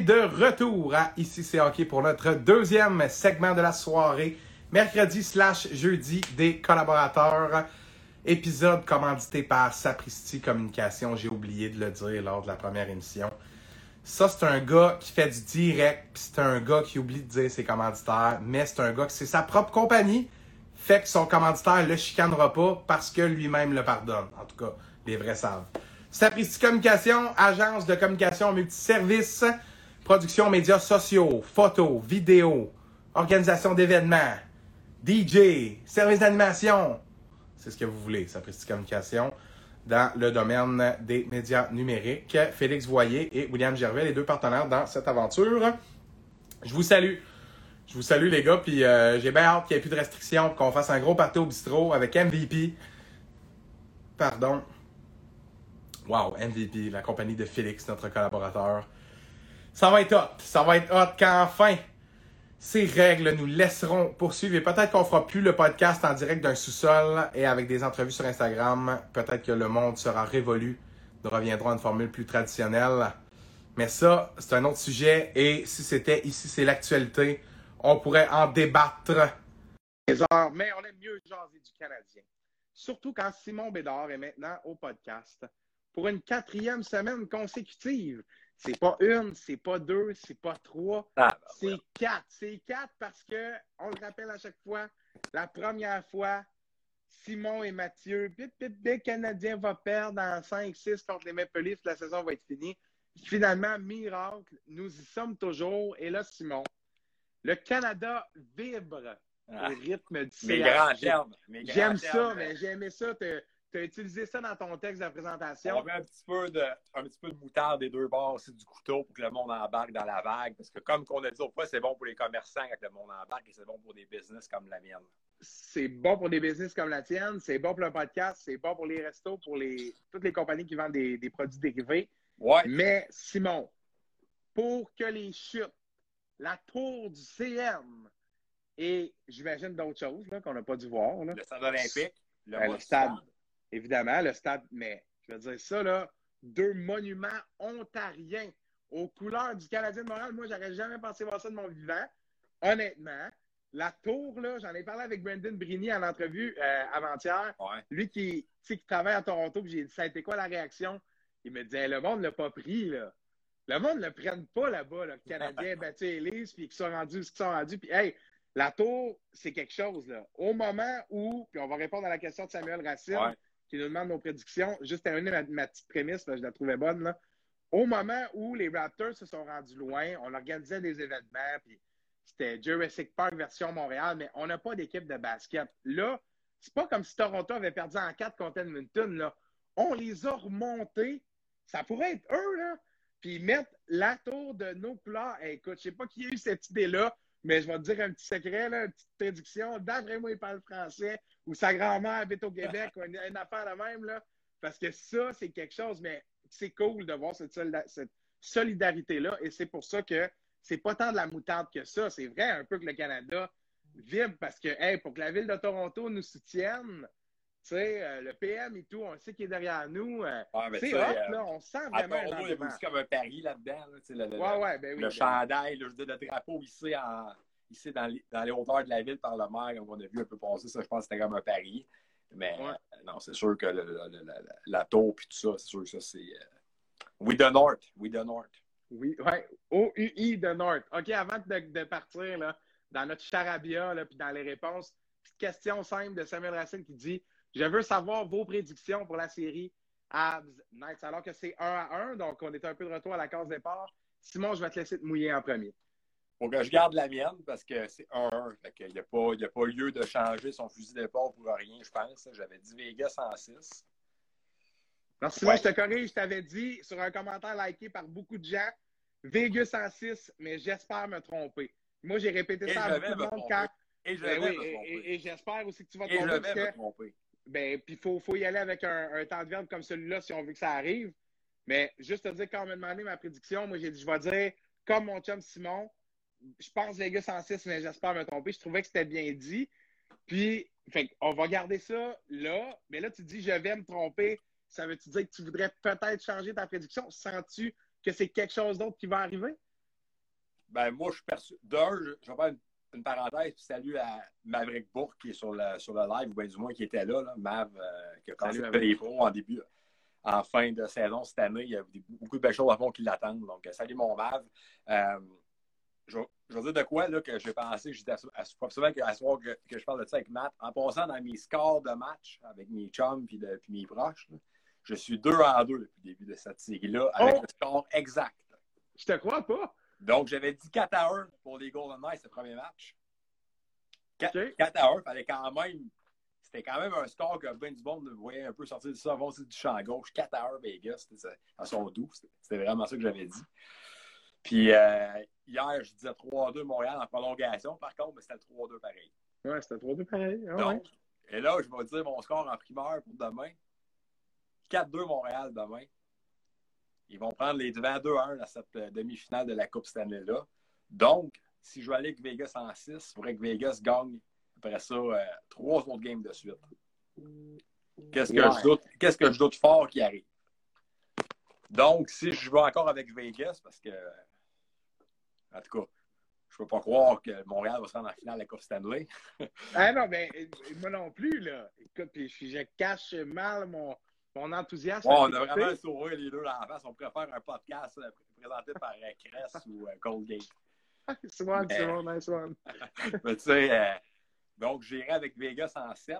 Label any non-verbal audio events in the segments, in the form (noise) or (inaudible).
de retour à Ici c'est hockey pour notre deuxième segment de la soirée, mercredi slash jeudi des collaborateurs. Épisode commandité par Sapristi Communication, j'ai oublié de le dire lors de la première émission. Ça, c'est un gars qui fait du direct, c'est un gars qui oublie de dire ses commanditaires, mais c'est un gars qui c'est sa propre compagnie, fait que son commanditaire le chicanera pas parce que lui-même le pardonne. En tout cas, les vrais savent. Sapristi Communication, agence de communication multiservice, production médias sociaux, photos, vidéos, organisation d'événements, DJ, service d'animation. C'est ce que vous voulez, Sapristi Communication, dans le domaine des médias numériques. Félix Voyer et William Gervais, les deux partenaires dans cette aventure. Je vous salue. Je vous salue les gars, puis euh, j'ai bien hâte qu'il n'y ait plus de restrictions, qu'on fasse un gros party au bistrot avec MVP. Pardon. Wow, MVP, la compagnie de Félix, notre collaborateur. Ça va être hot. Ça va être hot quand enfin ces règles nous laisseront poursuivre et peut-être qu'on fera plus le podcast en direct d'un sous-sol et avec des entrevues sur Instagram. Peut-être que le monde sera révolu. Nous reviendrons à une formule plus traditionnelle. Mais ça, c'est un autre sujet et si c'était ici, c'est l'actualité, on pourrait en débattre. Mais on aime mieux jaser du Canadien. Surtout quand Simon Bédard est maintenant au podcast pour une quatrième semaine consécutive. C'est pas une, c'est pas deux, c'est pas trois, Ah, ben, c'est quatre. C'est quatre parce que, on le rappelle à chaque fois, la première fois, Simon et Mathieu, bip, bip, bip, Canadien va perdre en 5-6 contre les Maple Leafs, la saison va être finie. Finalement, miracle, nous y sommes toujours. Et là, Simon, le Canada vibre Ah. au rythme du Mes grands termes. J'aime ça, termes. mais j'ai aimé ça. Tu as utilisé ça dans ton texte de présentation? On met un petit, peu de, un petit peu de moutarde des deux bords aussi du couteau pour que le monde embarque dans la vague. Parce que comme on a dit autrefois, c'est bon pour les commerçants quand le monde embarque et c'est bon pour des business comme la mienne. c'est bon pour des business comme la tienne, c'est bon pour le podcast, c'est bon pour les restos, pour les, toutes les compagnies qui vendent des, des produits dérivés. Ouais. Mais Simon, pour que les chutes, la tour du CM et j'imagine d'autres choses qu'on n'a pas dû voir, là. Le stade olympique, le, le stade, évidemment, le stade, mais je veux dire ça, là, deux monuments ontariens aux couleurs du Canadien de Montréal. Moi, j'aurais jamais pensé voir ça de mon vivant. Honnêtement, la tour, là, j'en ai parlé avec Brandon Briny en entrevue euh, avant-hier. Ouais. Lui qui, qui travaille à Toronto, puis j'ai dit, ça a été quoi la réaction? Il me disait, le monde ne l'a pas pris, là. Le monde ne le prenne pas là-bas, là, le Canadien (laughs) battu les Leafs, puis qu'ils sont rendus ce qu'ils sont rendus. Puis, hey, la tour, c'est quelque chose, là. Au moment où, puis on va répondre à la question de Samuel Racine, Ouais. Qui nous demande nos prédictions, juste terminer ma, ma petite prémisse, je la trouvais bonne. Au moment où les Raptors se sont rendus loin, on organisait des événements, puis c'était Jurassic Park version Montréal, mais on n'a pas d'équipe de basket. Là, c'est pas comme si Toronto avait perdu en 4 contre Edmonton, là. On les a remontés. Ça pourrait être eux, là. Puis mettre la tour de nos. Hey, écoute, je sais pas qui a eu cette idée-là, mais je vais te dire un petit secret, là, une petite prédiction. D'après moi, il parle français ou sa grand-mère habite au Québec ou (laughs) une, une affaire de même, là. Parce que ça, c'est quelque chose, mais c'est cool de voir cette, solida- cette solidarité-là. Et c'est pour ça que c'est pas tant de la moutarde que ça. C'est vrai un peu que le Canada vibre parce que, hey, pour que la ville de Toronto nous soutienne, tu sais, euh, le PM et tout, on sait qu'il est derrière nous. euh, Ouais, mais c'est hot, euh, là. On sent vraiment Toronto, il y a aussi comme un pari là-dedans. Là, le, le- Ouais, ouais, ben oui. le ben chandail, le drapeau ici, en, ici dans, les, dans les hauteurs de la ville par le maire, comme on a vu un peu passer, ça, je pense que c'était comme un pari. Mais non, c'est sûr que le- le- le- la, la tour puis tout ça, c'est sûr que ça, c'est. We the North. We the North. Oui, ouais. OUI de North. OK, avant de, de partir là, dans notre charabia, là, puis dans les réponses, petite question simple de Samuel Racine qui dit Je veux savoir vos prédictions pour la série Abs Knights. Alors que c'est 1 à 1, donc on est un peu de retour à la case départ. Simon, je vais te laisser te mouiller en premier. Faut que je garde la mienne parce que c'est 1-1. Fait qu'il n'y a, pas- il y a pas lieu de changer son fusil d'épaule pour rien, je pense. J'avais dit Vegas en 6. Non, Simon, Ouais. je te corrige, je t'avais dit sur un commentaire liké par beaucoup de gens Vegas en 6, mais j'espère me tromper. Moi, j'ai répété Et ça à beaucoup de monde tromper. quand. Et je Ben oui, et, j'espère aussi que tu vas te Et je tromper. vais me tromper. Ben, puis il faut, faut y aller avec un, un temps de verbe comme celui-là si on veut que ça arrive. Mais juste te dire, quand on m'a demandé ma prédiction, moi, j'ai dit, je vais dire, comme mon chum Simon, je pense Vegas en 6, mais j'espère me tromper. Je trouvais que c'était bien dit. Puis, on va garder ça là. Mais là, tu dis, je vais me tromper. Ça veut-tu dire que tu voudrais peut-être changer ta prédiction? Sens-tu que c'est quelque chose d'autre qui va arriver? Ben, moi, je suis perçu. D'un, je, vais une parenthèse, puis salut à Maverick Bourque qui est sur le, sur le live, ou bien du moins qui était là, là Mav, euh, qui a commencé à les pros en début, en fin de saison cette année. Il y a beaucoup de belles choses à fond qui l'attendent. Donc, euh, salut mon Mav. Euh, je, je vais dire de quoi là, que j'ai pensé, que j'étais absolument qu'à soir que, que je parle de ça avec Matt. En passant dans mes scores de match avec mes chums puis, de- puis mes proches, là, je suis 2 en 2 depuis le début de cette série-là, avec Oh! le score exact. Je te crois pas. Donc, j'avais dit 4 à 1 pour les Golden Knights le premier match. 4, OK. 4 à 1, fallait quand même. C'était quand même un score que Ben du monde voyait un peu sortir de ça, avancer du champ gauche. 4 à 1 Vegas, c'était à son doux. C'était- vraiment ça que j'avais dit. Puis euh, hier, je disais 3-2 Montréal en prolongation, par contre, mais c'était le 3-2 pareil. Ouais, c'était 3-2 pareil. Ah, ouais. Donc, et là, je vais dire mon score en primeur pour demain. 4-2 Montréal demain. Ils vont prendre les devants 2-1 dans cette euh, demi-finale de la Coupe Stanley-là. Donc, si je vais aller avec Vegas en 6, il faudrait que Vegas gagne après ça euh, trois autres games de suite. Qu'est-ce que, Ouais. je doute, qu'est-ce que je doute fort qui arrive? Donc, si je vais encore avec Vegas, parce que, en tout cas, je ne peux pas croire que Montréal va se rendre en finale de la Coupe Stanley. Ah non, mais moi non plus, là. Écoute, puis je, je cache mal mon, mon enthousiasme. On a vraiment le sourire les deux dans la face. On préfère un podcast euh, présenté par euh, Cress ou euh, Goldgate. Swan, Mais- Swan, nice one. (laughs) Mais tu sais, euh, donc j'irai avec Vegas en 7.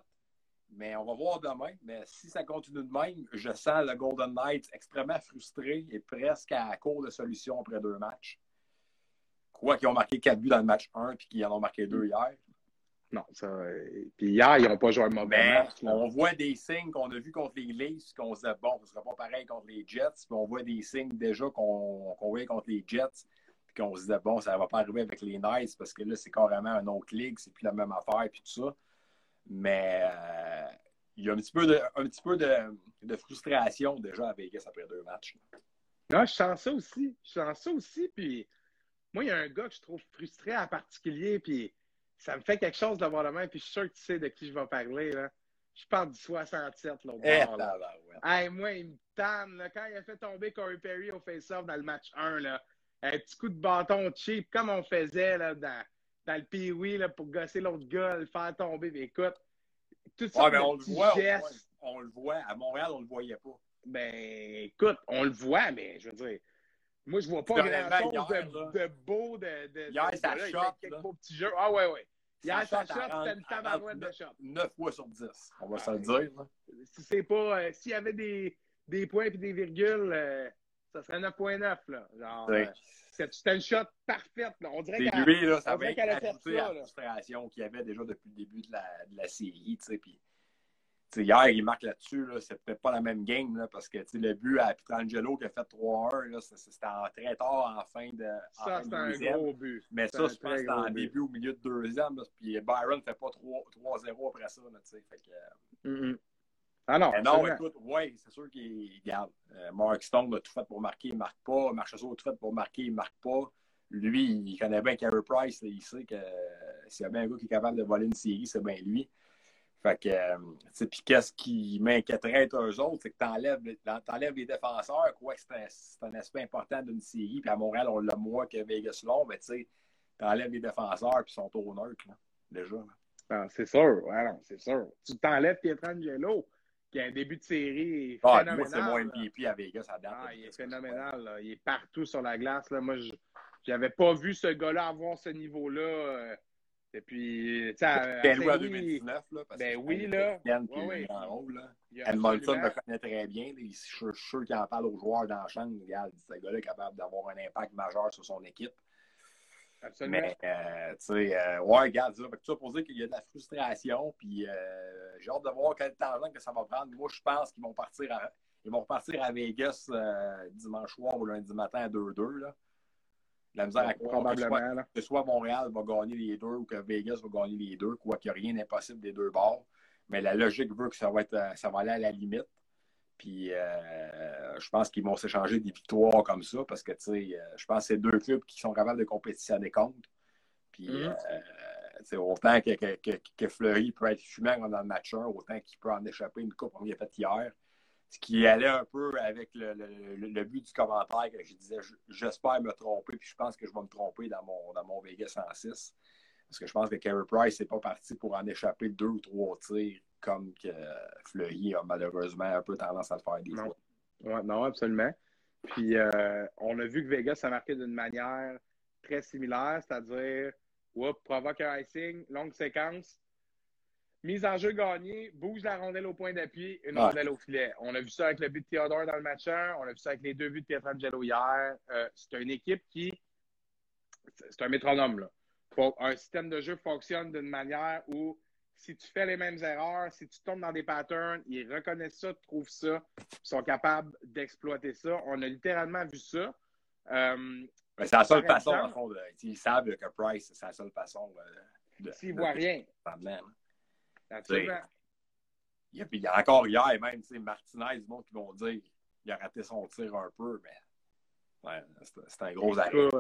Mais on va voir demain. Mais si ça continue de même, je sens le Golden Knights extrêmement frustré et presque à court de solution après deux matchs. Quoi qu'ils ont marqué 4 buts dans le match 1 puis qu'ils en ont marqué 2 hier. Non, ça. euh, Puis hier, ils n'ont pas joué un mauvais match. là. on voit des signes qu'on a vus contre les Leafs, qu'on se disait, bon, ce ne sera pas pareil contre les Jets. Puis on voit des signes déjà qu'on qu'on voyait contre les Jets. Puis qu'on se disait, bon, ça ne va pas arriver avec les Knights parce que là, c'est carrément un autre ligue, c'est plus la même affaire, puis tout ça. Mais euh, il y a un petit peu de, un petit peu de, de frustration déjà à Vegas après deux matchs. Non, je sens ça aussi. Je sens ça aussi. Puis moi, il y a un gars que je trouve frustré en particulier. Puis ça me fait quelque chose d'avoir la main. Puis je suis sûr que tu sais de qui je vais parler. Là. Je parle du 67, l'autre Eh, bord, là. tabarouette. Hey, moi, il me tanne. Là. Quand il a fait tomber Corey Perry au face-off dans le match 1, là, un petit coup de bâton cheap, comme on faisait là, dans, dans le pee là, pour gosser l'autre gars, le faire tomber. Mais écoute, tout ça, Ouais, on le voit, gestes, on le voit. À Montréal, on ne le voyait pas. ben, écoute, on le voit, mais je veux dire, moi, je vois pas hier, de, de beau. De, de, hier, de- ça là, il shot, fait quelques là. beaux petits jeux. Ah, ouais, ouais. Hier, Ça shot, c'était une tabarouette de shot. 9 fois sur 10. On va se le dire. là. Si c'est pas. euh, S'il y avait des, des points et des virgules, euh, ça serait 9.9, là. Genre, Ouais. euh, c'était une shot parfaite, là. On dirait qu'elle- qu'elle a fait ça, la frustration qu'il y avait déjà depuis le début de la, de la série. Puis, hier, il marque là-dessus, là, c'est peut-être pas la même game là, parce que le but à Pietrangelo qui a fait 3-1, là, ça, c'était en- très tard en fin de, en Ça, c'est un deuxième. gros but. Mais ça, je pense que c'était en but. début, au milieu de deuxième. là, puis Byron ne fait pas 3 3-0 après ça. Là, tu sais, fait que. Ah non, mais non, écoute, oui, c'est sûr qu'il garde. Euh, Mark Stone a tout fait pour marquer, il ne marque pas. Marchessault a tout fait pour marquer, il ne marque pas. Lui, il connaît bien Carey Price. là, il sait que euh, s'il y a bien un gars qui est capable de voler une série, c'est bien lui. Fait que, euh, puis qu'est-ce qui m'inquiéterait eux autres, c'est que t'enlèves, t'enlèves les défenseurs, quoi que c'est un, aspect important d'une série. Puis à Montréal, on l'a moins que Vegas long, mais tu sais, t'enlèves les défenseurs, puis ils sont au neutre, là, déjà. là. Ah, c'est sûr, ouais, non, c'est sûr. Tu t'enlèves Pietrangelo, qui a un début de série Ah, phénoménal. moi, c'est mon là. MVP à Vegas à date. Ah, il est phénoménal. là. Il est partout sur la glace. Là. Moi, je n'avais pas vu ce gars-là avoir ce niveau-là euh, depuis. tu sais, à- Saint-Louis, 2019, là. Parce Ben que oui, c'est là. Grand rôle, là. absolument- le connaît très bien. Je suis sûr- qu'il en parle aux joueurs dans la chambre. Regarde, ce gars-là est capable d'avoir un impact majeur sur son équipe. Absolument. Mais, euh, tu sais, euh, ouais, regarde ça. Fait que ça pour dire qu'il y a de la frustration. Puis, euh, j'ai hâte de voir quel temps que ça va prendre. Moi, je pense qu'ils vont partir à, ils vont repartir à Vegas euh, dimanche soir ou lundi matin à 2-2. Là. La misère à croire que soit, Probablement. Que soit Montréal va gagner les deux ou que Vegas va gagner les deux, quoi qu'il n'y a rien d'impossible des deux bords. Mais la logique veut que ça va, être, euh, ça va aller à la limite. Puis euh, je pense qu'ils vont s'échanger des victoires comme ça parce que tu sais, euh, je pense que c'est deux clubs qui sont capables de compétitionner contre. Puis Mhm. euh, tu sais, autant que, que, que, que Fleury peut être fumant dans le match 1, autant qu'il peut en échapper une coupe comme il a fait hier. Ce qui allait un peu avec le, le, but du commentaire que je disais, j'espère me tromper, puis je pense que je vais me tromper dans mon, dans mon Vegas 106. Parce que je pense que Carey Price n'est pas parti pour en échapper deux ou trois tirs comme que Fleury a malheureusement un peu tendance à le faire des fois. Ouais, non, absolument. Puis euh, on a vu que Vegas a marqué d'une manière très similaire, c'est-à-dire provoque un icing, longue séquence, mise en jeu gagnée, bouge la rondelle au point d'appui, une rondelle au filet. On a vu ça avec le but de Theodore dans le match 1, on a vu ça avec les deux buts de Pietrangelo hier. Euh, c'est une équipe qui. C'est un métronome, là. un système de jeu fonctionne d'une manière où si tu fais les mêmes erreurs, si tu tombes dans des patterns, ils reconnaissent ça, trouvent ça, sont capables d'exploiter ça. On a littéralement vu ça. Euh, c'est la seule façon, en fond, ils savent que Price, c'est la seule façon euh, de. S'ils ne voient rien. Absolument. Il y a encore hier, même, Martinez, du monde qui vont dire qu'il a raté son tir un peu, mais ouais, c'est un gros arrêt.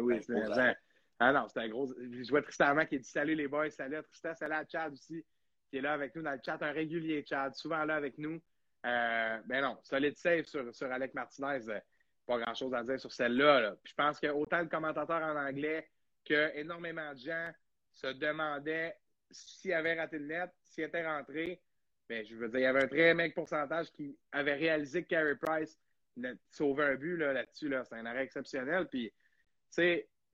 Oui, c'est un ah non, c'est un gros. Je vois Tristan qui dit Salut les boys, salut Tristan, salut à Chad aussi, qui est là avec nous dans le chat, un régulier Chad, souvent là avec nous. Euh, ben non, solide save sur, sur Alec Martinez. Euh, pas grand chose à dire sur celle-là. je pense que autant le commentateur en anglais que énormément de gens se demandaient s'il avait raté le net, s'il était rentré. Ben, je veux dire, il y avait un très mec pourcentage qui avait réalisé que Carey Price sauvait un but là-dessus. Là, C'est un arrêt exceptionnel. Puis,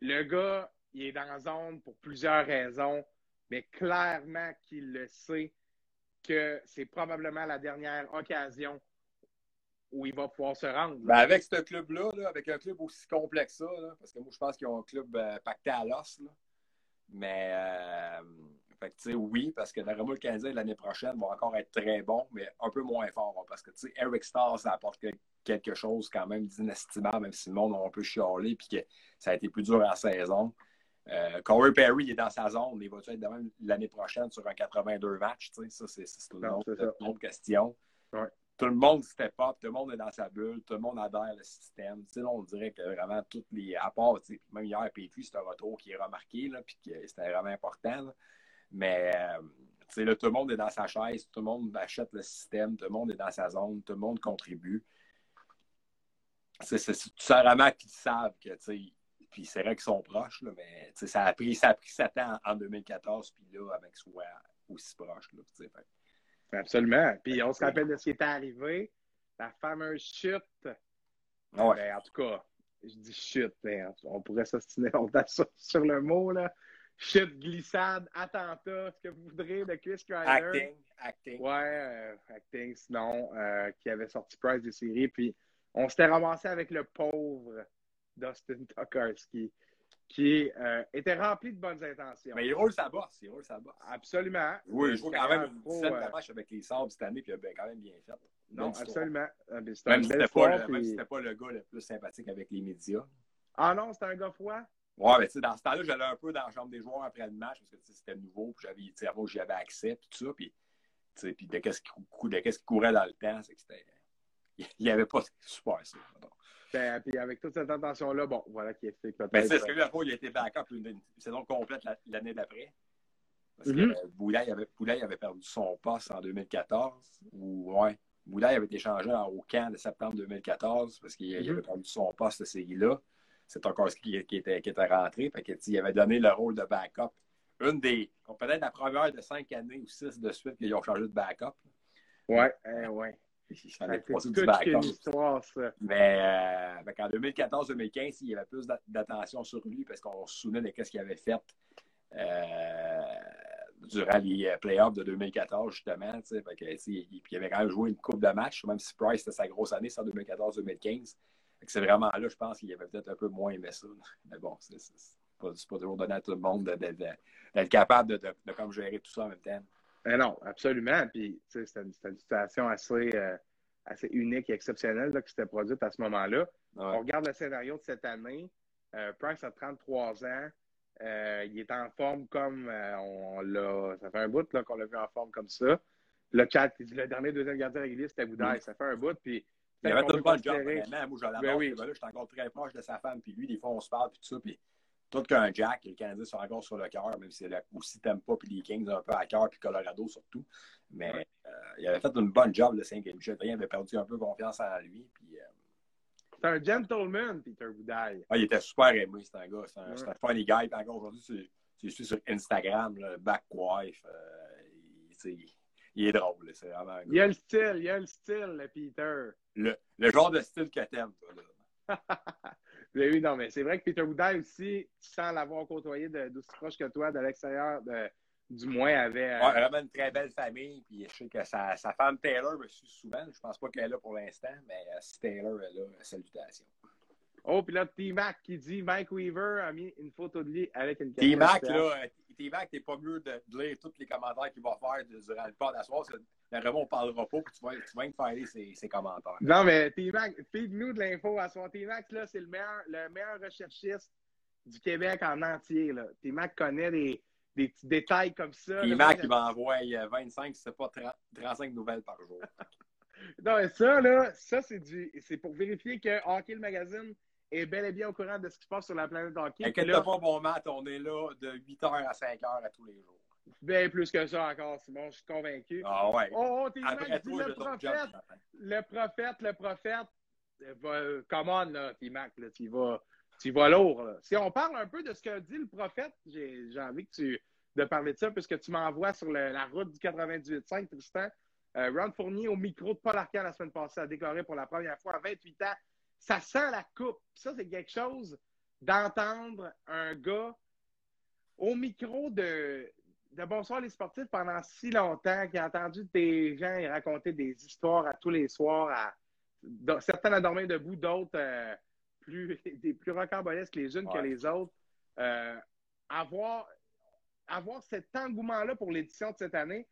le gars, il est dans la zone pour plusieurs raisons, mais clairement qu'il le sait que c'est probablement la dernière occasion où il va pouvoir se rendre. Ben avec ce club-là, avec un club aussi complexe ça, parce que moi, je pense qu'ils ont un club euh, pacté à l'os. Mais, euh, fait oui, parce que moi, le Canadien, l'année prochaine, va encore être très bon, mais un peu moins fort. Hein, parce que, tu sais, Eric Starr, ça apporte quelque chose quand même d'inestimable, même si le monde a un peu chialé, puis que ça a été plus dur en saison. Euh, Corey Perry est dans sa zone. Il va être de même l'année prochaine sur un 82 matchs? Ça, c'est une, autre question. Tout le monde step up, tout le monde est dans sa bulle, tout le monde adhère le système. On dirait que vraiment toutes les apports, même hier, Petrie, c'est un retour qui est remarqué, là, puis c'était vraiment important. Mais euh, là, tout le monde est dans sa chaise, tout le monde achète le système, tout le monde est dans sa zone, tout le monde contribue. C'est sens vraiment qu'ils savent que, puis c'est vrai qu'ils sont proches, là, mais ça a pris ça a pris 7 ans en 2014, puis là, avec soit aussi proche. Là, Absolument. Puis on se rappelle de ce qui était arrivé, la fameuse chute. Ah ben, en tout cas, je dis chute, mais on pourrait s'ostiner longtemps sur, sur le mot, là. Chute, glissade, attentat, ce que vous voudrez de Chris Kreider. Acting, acting. Ouais, euh, acting, sinon, euh, qui avait sorti Price des séries. Puis on s'était ramassé avec le pauvre Dustin Tokarski, qui euh, était rempli de bonnes intentions. Mais il roule sa bosse, il roule sa bosse. Absolument. Oui, il joue quand même une dizaine de matchs avec les Sabres cette année, puis il a quand même bien fait. Non, absolument. Euh, même si c'était pas, puis... pas, le gars le plus sympathique avec les médias. Ah non, c'était un gars froid? Ouais, mais tu sais, dans ce temps-là, j'allais un peu dans la chambre des joueurs après le match, parce que c'était nouveau, puis j'avais, tu sais, j'y avais accès, puis tout ça, puis, tu sais, puis de qu'est-ce qui, courait dans le temps, c'est que c'était... Il n'y avait pas super ça. Ben, puis avec toute cette intention-là, bon, voilà qui explique peut-être. Mais c'est ce que lui, il a été backup une, une saison complète l'année d'après. Parce que mm avait, avait, perdu son poste en 2014. Ou, ouais, Boulaye avait été changé au camp de septembre 2014 parce qu'il mm-hmm. avait perdu son poste de série-là. C'est encore ce qui, était, qui était rentré. Fait que, il avait donné le rôle de backup. Une des. Peut-être la première de cinq années ou six de suite qu'ils ont changé de backup. Ouais, euh, ouais. Mais euh, en 2014-2015, il y avait plus d'attention sur lui parce qu'on se souvenait de ce qu'il avait fait euh, durant les euh, playoffs de 2014, justement. il, avait quand même joué une coupe de match, même si Price c'était sa grosse année, c'est en 2014-2015. C'est vraiment là, je pense qu'il avait peut-être un peu moins aimé ça. Mais bon, c'est pas, pas toujours donné à tout le monde d'être capable de, de, gérer tout ça en même temps. Ben non, absolument. Puis, c'était une, une, situation assez, euh, assez unique et exceptionnelle là, qui s'était produite à ce moment-là. On regarde le scénario de cette année. Euh, Price a 33 ans. Euh, il est en forme comme on, l'a. Ça fait un bout qu'on l'a vu en forme comme ça. Le chat, le dernier deuxième gardien régulier, c'était Boudaille. Ça fait un bout. Puis, il avait tout le bon job, vraiment. Moi, je l'adore. Ben oui. Là, j'étais encore très proche de sa femme. Puis lui, des fois, on se parle. Puis tout ça. Puis tout qu'un Jack. Les Canadiens sont encore sur le cœur, même si c'est aussi Tampa puis les Kings un peu à cœur, puis Colorado surtout. Mais euh, il avait fait une bonne job, le 5 Michel. Il avait perdu un peu confiance en lui. Puis, euh, c'est un gentleman, Peter Boudaille. Ah, il était super aimé, c'est un gars. C'est un, un, funny guy. Puis encore aujourd'hui, tu suis sur Instagram, là, back wife. Euh, il, est drôle. C'est vraiment il a le style, il a le style, le Peter. Le, le genre de style que t'aimes, toi. Là. Mais (laughs) oui, non, mais c'est vrai que Peter Boudaille aussi, sans l'avoir côtoyé d'aussi proche que toi, de l'extérieur, du moins, avait. Euh... Ouais, vraiment une très belle famille. Puis je sais que sa, sa femme Taylor me suit souvent. Je pense pas qu'elle est là pour l'instant, mais euh, si Taylor est là, salutations. Oh, puis là, T-Mac qui dit Mike Weaver a mis une photo de lui avec une T-Mac, là, T-Mac, t'es pas mieux de lire tous les commentaires qu'il va faire durant le pod d'asseoir. Vraiment, on parlera pas, puis tu vas, tu vas me faire ses, ses, commentaires. Non, mais T-Mac, feed-nous de l'info à soir. T-Mac, là, c'est le meilleur, le meilleur recherchiste du Québec en entier. T-Mac connaît des, des petits détails comme ça. T-Mac, il m'envoie 25, c'est pas 30, 35 nouvelles par jour. (laughs) non, mais ça, là, ça, c'est du, c'est pour vérifier que Hockey le Magazine est bel et bien au courant de ce qui se passe sur la planète hockey. Inquiète pas, bon Matt, on est là de 8h à 5h à tous les jours. Bien plus que ça encore, Simon, je suis convaincu. Ah ouais. Oh, oh t'es Après toi, le prophète, le prophète, le prophète, va, come on, là, T-Mac, là, tu vas, tu vas lourd. Là. Si on parle un peu de ce que dit le prophète, j'ai envie que tu, de parler de ça, puisque tu m'envoies sur le, la route du 98.5, Tristan. Euh, Ron Fournier, au micro de Paul Arcand la semaine passée, a déclaré pour la première fois à 28 ans ça sent la coupe. Ça, c'est quelque chose d'entendre un gars au micro de, de Bonsoir les sportifs pendant si longtemps, qui a entendu des gens raconter des histoires à tous les soirs, à, certains à dormir debout, d'autres euh, plus, (laughs) des plus rocambolesques les unes que les autres. Euh, avoir, avoir cet engouement-là pour l'édition de cette année,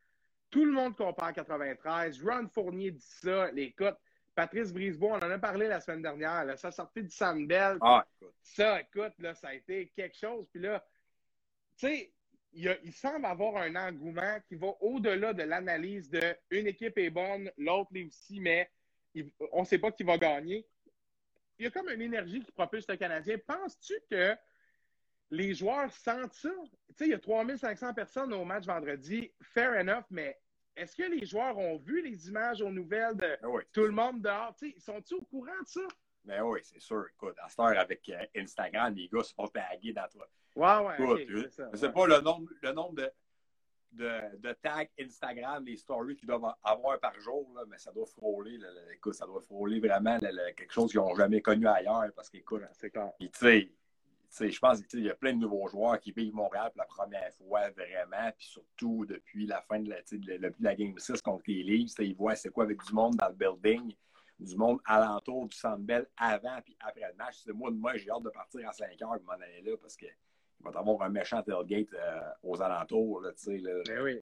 tout le monde compare 93. Ron Fournier dit ça. Les cotes, Patrice Brisebois, on en a parlé la semaine dernière. Là, sa sortie du Sandbell. Ah, ça, écoute, là, ça a été quelque chose. Puis là, tu sais, il, il, semble avoir un engouement qui va au-delà de l'analyse de une équipe est bonne, l'autre l'est aussi, mais on ne sait pas qui va gagner. Il y a comme une énergie qui propulse le Canadien. Penses-tu que les joueurs sentent ça? Tu sais, il y a 3500 personnes au match vendredi. Fair enough, mais est-ce que les joueurs ont vu les images aux nouvelles de ben oui, tout le monde dehors? ils sont-ils au courant de ça? Ben oui, c'est sûr. Écoute, à cette heure, avec euh, Instagram, les gars se font taguer dans toi. Ouais, ouais, Écoute, okay, c'est ça. pas le nombre, le nombre de, de, de, tags Instagram, les stories qu'ils doivent avoir par jour, là, mais ça doit frôler. Là, écoute, ça doit frôler vraiment quelque chose qu'ils n'ont jamais connu ailleurs. Parce qu'écoute, c'est clair. tu sais, je pense qu'il y a plein de nouveaux joueurs qui vivent Montréal pour la première fois vraiment, puis surtout depuis la fin de la, de la Game 6 contre les Leafs, ils voient c'est quoi avec du monde dans le building, du monde alentour du Centre avant puis après le match. C'est moi, moi j'ai hâte de partir à 5 heures et m'en aller là parce qu'il va y avoir un méchant tailgate euh, aux alentours. Là, là. Ben oui.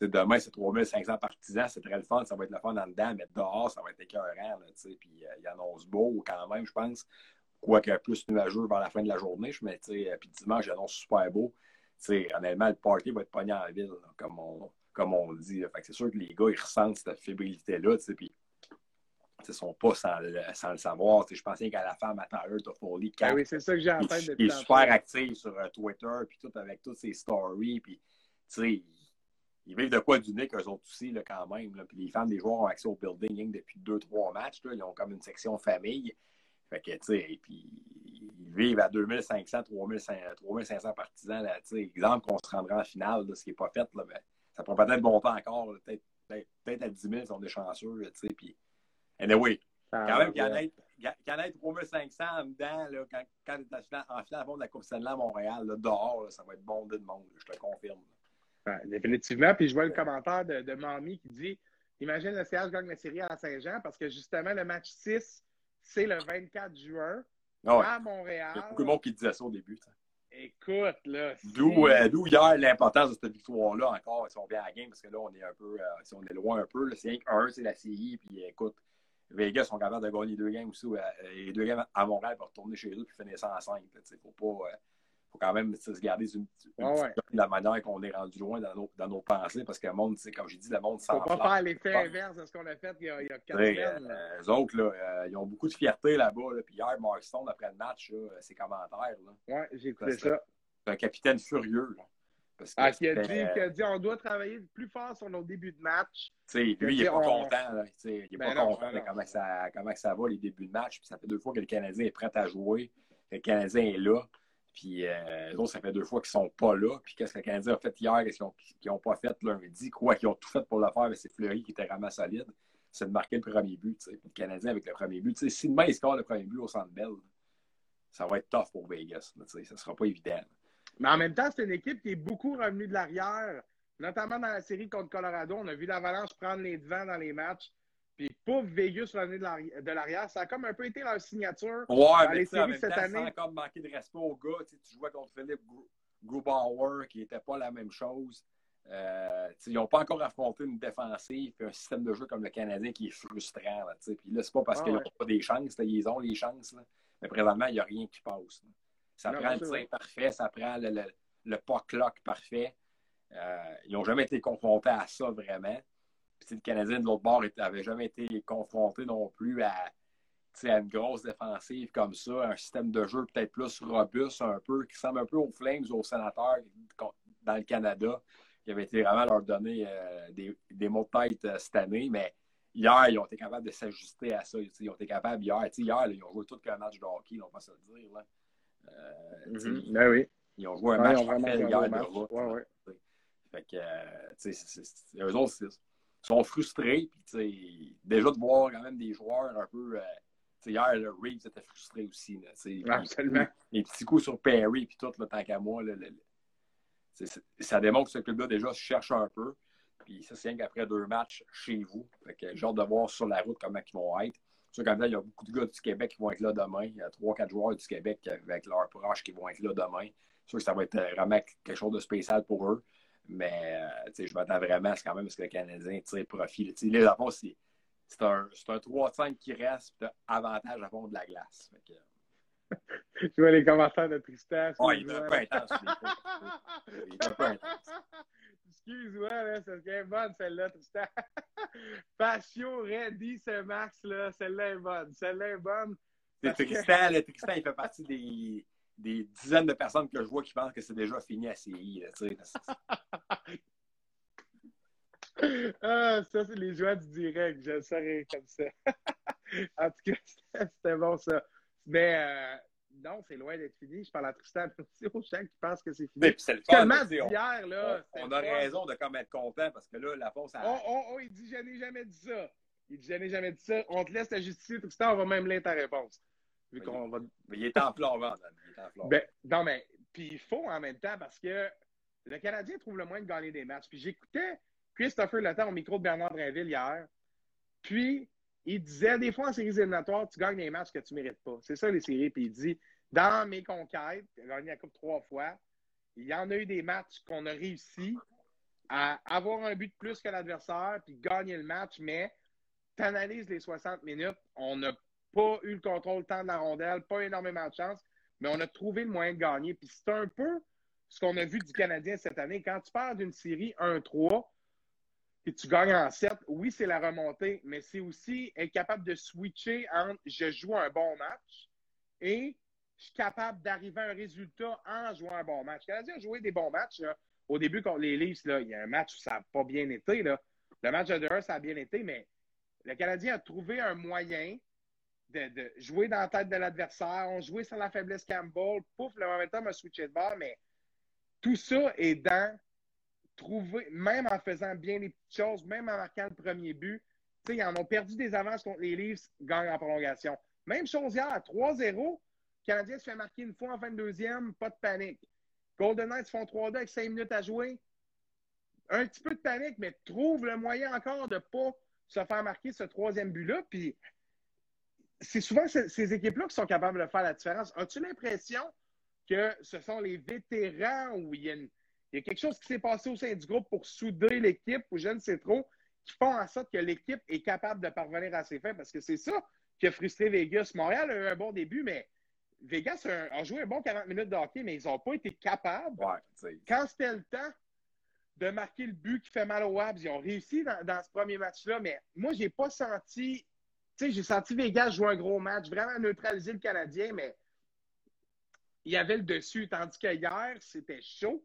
Demain, c'est 3500 partisans, c'est très le fun, ça va être le fun en dedans, mais dehors, ça va être écœurant. Puis euh, il annonce beau quand même, je pense quoique plus nuageux vers la fin de la journée. Je mais euh, puis dimanche, j'annonce super beau. T'sais, honnêtement, le party va être pogné en ville, comme, on, comme on dit. Fait c'est sûr que les gars, ils ressentent cette fébrilité-là, puis ils sont pas sans le, sans le savoir. je pensais qu'à la femme à Tyler Toffoli, ah oui, c'est ça que j'ai en tête Il est super actif sur uh, Twitter, puis tout avec toutes ses stories, puis ils, ils vivent de quoi d'unique, eux autres aussi, là, quand même. Là. Puis les femmes des joueurs ont accès au building depuis deux, trois matchs. Là. Ils ont comme une section famille. Fait que, tu sais, puis ils vivent à 2500, 3500 partisans. Là, exemple qu'on se rendra en finale, là, ce qui n'est pas fait, là, ben, ça pourrait peut-être monter encore. Peut-être peut à 10 000 si on est chanceux. Tu sais, puis, anyway, ah, quand même, qu'il y en ait 3500 en dedans, là, quand, quand tu es en finale de la Coupe Stanley à Montréal, là, dehors, là, ça va être bondé de monde, je te le confirme. Ouais, définitivement. Puis je vois le commentaire de, de Mamie qui dit Imagine le CH gagne la série à Saint-Jean parce que justement, le match 6 c'est le 24 juin ah à Montréal. Il y a beaucoup de monde qui disait ça au début. Écoute, là. Euh, d'où hier l'importance de cette victoire-là encore, si on vient à la game, parce que là, on est un peu, euh, si on est loin un peu, c'est un, c'est la série, puis écoute, Vegas sont capables de gagner deux games aussi, euh, les deux games à Montréal pour retourner chez eux puis finir ça en 5. Il faut pas, faut quand même se garder une, une Ah ouais. de la manière qu'on est rendu loin dans nos, dans nos pensées, parce que le monde, comme j'ai dit, le monde Faut s'enflamme. pas faire l'effet inverse de ce qu'on a fait il y a, il y a quatre semaines. euh, eux autres, là, euh, ils ont beaucoup de fierté là-bas. Là. Puis hier, Mark Stone, après le match, là, ses commentaires, là, Ouais, j'ai écouté ça. c'est un capitaine furieux. Là. Parce que Ah, qui a dit, euh, qui a dit on doit travailler plus fort sur nos débuts de match. tu sais, lui, il n'est pas on- content. Là, il n'est Ben pas non, content ben de comment, ça, comment ça va, les débuts de match. Puis ça fait deux fois que le Canadien est prêt à jouer. Le Canadien est là. Puis euh, eux autres, ça fait deux fois qu'ils sont pas là. Puis qu'est-ce que le Canadien a fait hier, qu'est-ce qu'ils n'ont pas fait lundi? Quoi qu'ils ont tout fait pour le faire, mais c'est Fleury qui était vraiment solide. C'est de marquer le premier but. tu sais. Puis le Canadien avec le premier but. Si demain il score le premier but au centre Bell, ça va être tough pour Vegas. ça ne sera pas évident. Mais en même temps, c'est une équipe qui est beaucoup revenue de l'arrière, notamment dans la série contre Colorado. On a vu l'Avalanche prendre les devants dans les matchs. Pauvre Vegas revenir de l'arri- de l'arrière. Ça a comme un peu été leur signature. Ouais, Dans mais les en séries même cette temps, année- sans comme manquer de respect au gars, tu sais, tu jouais contre Philippe Gru- Grubauer, qui n'était pas la même chose. Euh, ils n'ont pas encore affronté une défensive et un système de jeu comme le Canadien qui est frustrant. Là, puis là, c'est pas parce Ah qu'ils n'ont ouais. pas des chances, là, ils ont les chances. là. Mais présentement, il n'y a rien qui passe. Ça Non, prend le tir parfait, ça prend le, le, le puck-lock parfait. Euh, ils n'ont jamais été confrontés à ça vraiment. Puis, le Canadien de l'autre bord n'avait jamais été confronté non plus à, une grosse défensive comme ça, un système de jeu peut-être plus robuste un peu, qui ressemble un peu aux Flames ou aux Sénateurs dans le Canada, qui avait été vraiment leur donner euh, des, des mots de tête euh, cette année. Mais hier, ils ont été capables de s'ajuster à ça. Ils ont été capables hier. Hier, là, ils ont joué tout qu'un match de hockey, on va pas se le dire. Là. Euh, Mhm. Ben oui. Ils ont joué un Ouais, match ils ont vraiment parfait joué un hier beau de match. route. Ouais, ouais. Fait que, euh, tu sais, eux autres, c'est- sont frustrés. Puis, déjà de voir quand même des joueurs un peu. euh, hier, le Reeves était frustré aussi. Là. Les petits coups sur Perry, puis tout, là, tant qu'à moi. là, le- le- ça démontre que ce club-là, déjà, se cherche un peu. Puis ça, c'est rien qu'après deux matchs chez vous. Fait que j'ai hâte de voir sur la route comment ils vont être. Sur comme là, il y a beaucoup de gars du Québec qui vont être là demain. Il y a trois, quatre joueurs du Québec avec leurs proches qui vont être là demain. C'est sûr que ça va être euh, vraiment quelque chose de spécial pour eux. Mais euh, tu je m'attends vraiment à ce quand même à ce que le Canadien tire profit. là. Tu Les Japon, c'est c'est un, c'est un 3-5 qui reste, puis t'as avantage à fond de la glace. Fait que, (laughs) Je vois les commentaires de Tristan. ouais, il est un peu intense. Il est un peu intense. Excuse-moi, c'est bien bonne celle-là, Tristan. (laughs) Patio, Reddy, ce Max, là, celle-là est bonne. Celle-là est bonne. C'est que- Tristan, là, Tristan, il fait partie des, des dizaines de personnes que je vois qui pensent que c'est déjà fini à CI. Là. (laughs) Ah, ça, c'est les joies du direct. Je le saurais comme ça. (laughs) en tout cas, c'était- bon, ça. Mais euh, non, c'est loin d'être fini. Je parle à Tristan aussi aux gens qui pensent que c'est fini. Mais puis c'est le on- d'hier, là, on, a fun. raison de comme être content parce que là, la force, ça. Oh, oh, oh, il dit, je n'ai jamais dit ça. Il dit, je n'ai jamais dit ça. On te laisse la justifier, Tristan, on va même lire ta réponse. Vu qu'on va Mais il est en flore, Dan. Il est en flore. Ben, non, mais puis il faut en même temps parce que le Canadien trouve le moyen de gagner des matchs. Puis j'écoutais Christopher Letang au micro de Bernard Drinville hier. Puis il disait des fois en séries éliminatoires, tu gagnes des matchs que tu ne mérites pas. C'est ça les séries. Puis il dit dans mes conquêtes, il a gagné la Coupe trois fois. Il y en a eu des matchs qu'on a réussi à avoir un but de plus que l'adversaire puis gagner le match, mais tu analyses les 60 minutes, on n'a pas eu le contrôle temps de la rondelle, pas énormément de chance, mais on a trouvé le moyen de gagner. Puis c'est un peu ce qu'on a vu du Canadien cette année. Quand tu pars d'une série 1-3 et tu gagnes en 7, oui, c'est la remontée, mais c'est aussi être capable de switcher entre je joue un bon match et je suis capable d'arriver à un résultat en jouant un bon match. Le Canadien a joué des bons matchs. Au début, contre les Leafs, là, il y a un match où ça n'a pas bien été. Là. Le match de 2 ça a bien été, mais le Canadien a trouvé un moyen de, jouer dans la tête de l'adversaire. On jouait sur la faiblesse Campbell. Pouf, le momentum a switché de bord, mais tout ça est dans trouver, même en faisant bien les petites choses, même en marquant le premier but. Tu sais, ils en ont perdu des avances contre les Leafs, gagnent en prolongation. Même chose hier, à 3-0, le Canadien se fait marquer une fois en fin de deuxième, pas de panique. Golden Knights font 3-2 avec 5 minutes à jouer. Un petit peu de panique, mais trouve le moyen encore de ne pas se faire marquer ce troisième but-là. Puis c'est souvent ces, ces équipes-là qui sont capables de faire la différence. As-tu l'impression que ce sont les vétérans ou il y a, une- il y a quelque chose qui s'est passé au sein du groupe pour souder l'équipe ou je ne sais trop, qui font en sorte que l'équipe est capable de parvenir à ses fins? Parce que c'est ça qui a frustré Vegas. Montréal a eu un bon début, mais Vegas a, joué un bon 40 minutes de hockey, mais ils n'ont pas été capables. Ouais, quand c'était le temps de marquer le but qui fait mal aux Wabs, ils ont réussi dans, ce premier match-là, mais moi, j'ai pas senti. J'ai senti Vegas jouer un gros match, vraiment neutraliser le Canadien, mais il y avait le dessus. Tandis que hier, c'était chaud.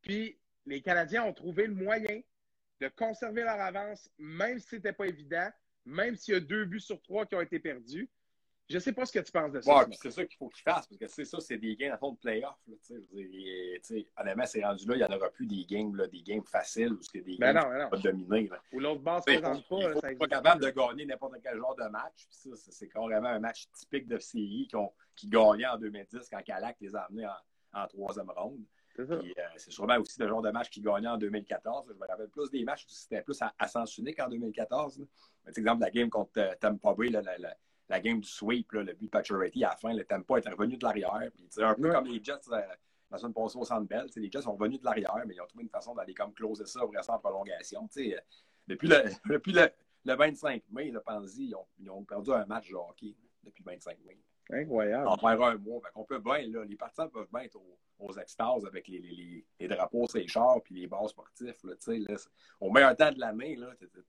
Puis les Canadiens ont trouvé le moyen de conserver leur avance, même si ce n'était pas évident, même s'il y a deux buts sur trois qui ont été perdus. Je ne sais pas ce que tu penses de ça. Ouais, c'est ça qu'il faut qu'ils fassent, parce que c'est ça, c'est des games à fond de playoff. Honnêtement, c'est rendu là, il n'y en aura plus des games, là, des games faciles ou des ben games non, ben non. pas dominés. Ou l'autre base ne présente pas. Il faut pas capable de gagner n'importe quel genre de match. ça, c'est carrément un match typique de série qui, gagnait en 2010 quand Calac les a amenés en, en troisième ronde. Euh, c'est sûrement aussi le genre de match qui gagnait en 2014. Je me rappelle plus des matchs où c'était plus à, sens unique en 2014. Par exemple, la game contre euh, Tampa Bay, la, la, game du sweep, le but de Pacioretty, à la fin, le Tampa est revenu de l'arrière. un peu comme les Jets euh, la semaine passée au Centre Bell. Les Jets sont revenus de l'arrière, mais ils ont trouvé une façon d'aller comme closer ça pour rester en prolongation. depuis le, (laughs) depuis le, 25 mai, le Panzi, ils ont, perdu un match de hockey depuis le 25 mai. Incroyable. En faire un mois. On peut bien, là, les partisans peuvent bien être aux, extases avec les, les, les, drapeaux sur les chars puis les bars sportifs. Là, là, au meilleur temps de l'année,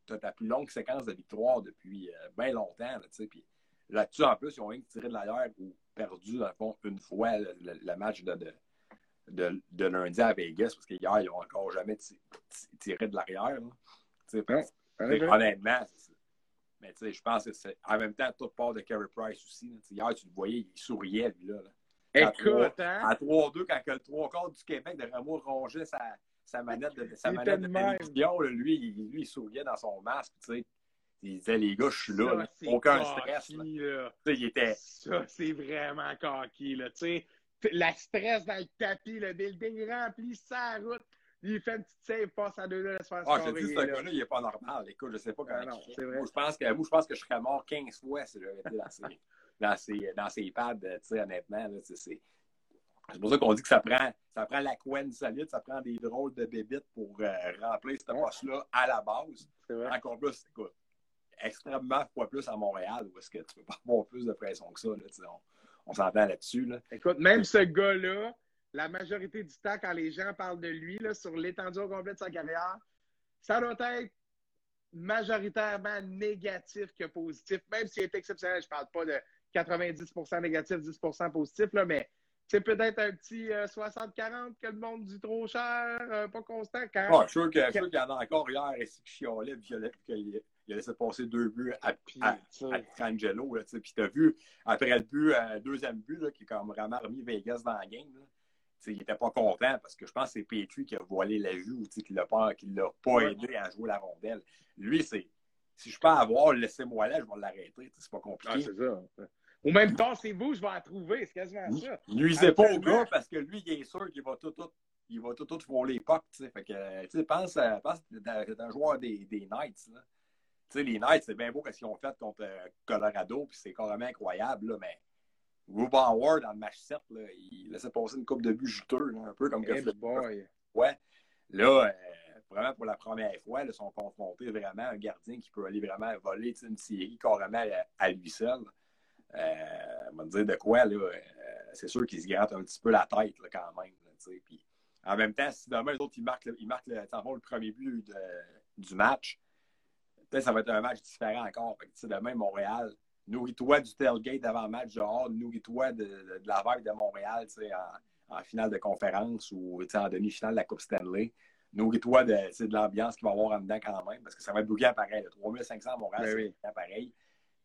tu as ta plus longue séquence de victoires depuis euh, bien longtemps. Là, puis là-dessus, en plus, ils ont rien tiré de l'arrière ou perdu, dans le fond, une fois le, match de, de, de, lundi à Vegas, parce qu'hier, ils n'ont encore jamais tiré de l'arrière. Honnêtement, mais tu sais, je pense que c'est en même temps, tout part de Carey Price aussi. Hier, tu le voyais, il souriait, lui, là. Écoute, hein? À 3-2, quand le trois quarts du Québec de Rameau rongeait sa, sa manette de, sa manette de télévision, lui, il, lui, il souriait dans son masque, tu sais. Il disait, les gars, je suis là, aucun stress. Là. Il était... Ça, c'est vraiment coquille, là. La stress dans le tapis, le building rempli sa route il fait une petite save, passe à deux là, se faire Ah, je te dis, ce gars-là, il n'est pas normal. Écoute, je sais pas comment. non, moi, je pense que, moi, je pense que je serais mort 15 fois si j'avais été dans ces, (laughs) dans ces, dans ces pads, tu sais, honnêtement. c'est, pour ça qu'on dit que ça prend, ça prend la couenne solide, ça prend des drôles de bébites pour euh, remplir cette poste-là à la base. Encore plus, écoute, extrêmement fois plus à Montréal, où est-ce que tu peux pas avoir plus de pression que ça. Là, on, on s'entend là-dessus. Là. Écoute, même ce gars-là, la majorité du temps, quand les gens parlent de lui là, sur l'étendue au complet de sa carrière, ça doit être majoritairement négatif que positif, même s'il est exceptionnel. Je ne parle pas de 90% négatif, 10% positif, là, mais c'est peut-être un petit 60-40 euh, que le monde dit trop cher, euh, pas constant. Quand... Ah, je suis sûr qu'il y en a encore hier et qui chialait, puis qu'il a laissé passer deux buts à, à, à Puis tu as vu, après le but, euh, deuxième but, là, qui a comme vraiment remis Vegas dans la game, il n'était pas content parce que je pense que c'est Petrie qui a voilé la vue ou qui ne l'a pas, pas aidé à jouer la rondelle. Lui, c'est si je peux avoir, laissez-moi là, je vais l'arrêter. C'est pas compliqué. Ah, c'est ça. Ou même temps, c'est vous, je vais la trouver. C'est quasiment ça. Nuisez pas au gars parce que lui, il est sûr qu'il va tout, tout, il va tout, tout frôler pas. Fait que, pense, pense que t'es un joueur des, des Knights. Là. Sais, les Knights, c'est bien beau ce qu'ils ont fait contre euh, Colorado, puis c'est carrément incroyable, là, mais Ruben Ward, dans le match 7, là, il laissait passer une coupe de buts juteux, un peu comme hey boy. Ouais. Là, euh, vraiment pour la première fois, ils sont confrontés vraiment à un gardien qui peut aller vraiment voler une série carrément à, lui seul. Euh, on va dire de quoi, là, euh, c'est sûr qu'il se gratte un petit peu la tête quand même. puis, en même temps, si demain, les autres, ils marquent, le, ils marquent le, le premier but de, du match, peut-être ça va être un match différent encore. demain, Montréal, nourris-toi du tailgate avant-match dehors, nourris-toi de, la vague de Montréal en, en, finale de conférence ou en demi-finale de la Coupe Stanley. Nourris-toi de, de l'ambiance qu'il va y avoir en dedans quand même, parce que ça va être bouillant pareil. 3500 à Montréal, ben c'est pareil.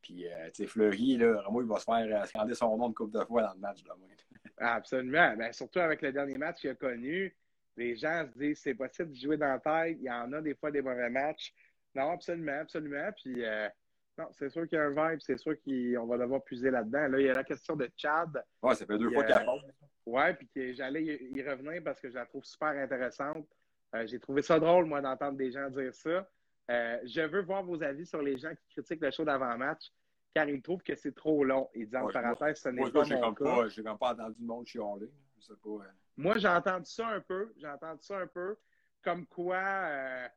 Puis, euh, tu sais, Fleury, là, il va se faire euh, scander son nom de coupe de fois dans le match demain. (laughs) Absolument. Ben, surtout avec le dernier match qu'il a connu, les gens se disent c'est possible de jouer dans la tête. Il y en a des fois des mauvais matchs. Non, absolument, absolument. Puis, euh, non, c'est sûr qu'il y a un vibe, c'est sûr qu'on va devoir puiser là-dedans. Là, il y a la question de Chad. Ouais, ça fait deux fois qu'il a Ouais, puis j'allais y revenir parce que je la trouve super intéressante. Euh, j'ai trouvé ça drôle, moi, d'entendre des gens dire ça. Euh, je veux voir vos avis sur les gens qui critiquent le show d'avant-match, car ils trouvent que c'est trop long. Ils disent en parenthèse, ce n'est pas mon cas. J'ai même pas entendu le monde chialer. Je sais pas. Euh. Moi, j'ai entendu ça un peu. J'ai entendu ça un peu. Comme quoi,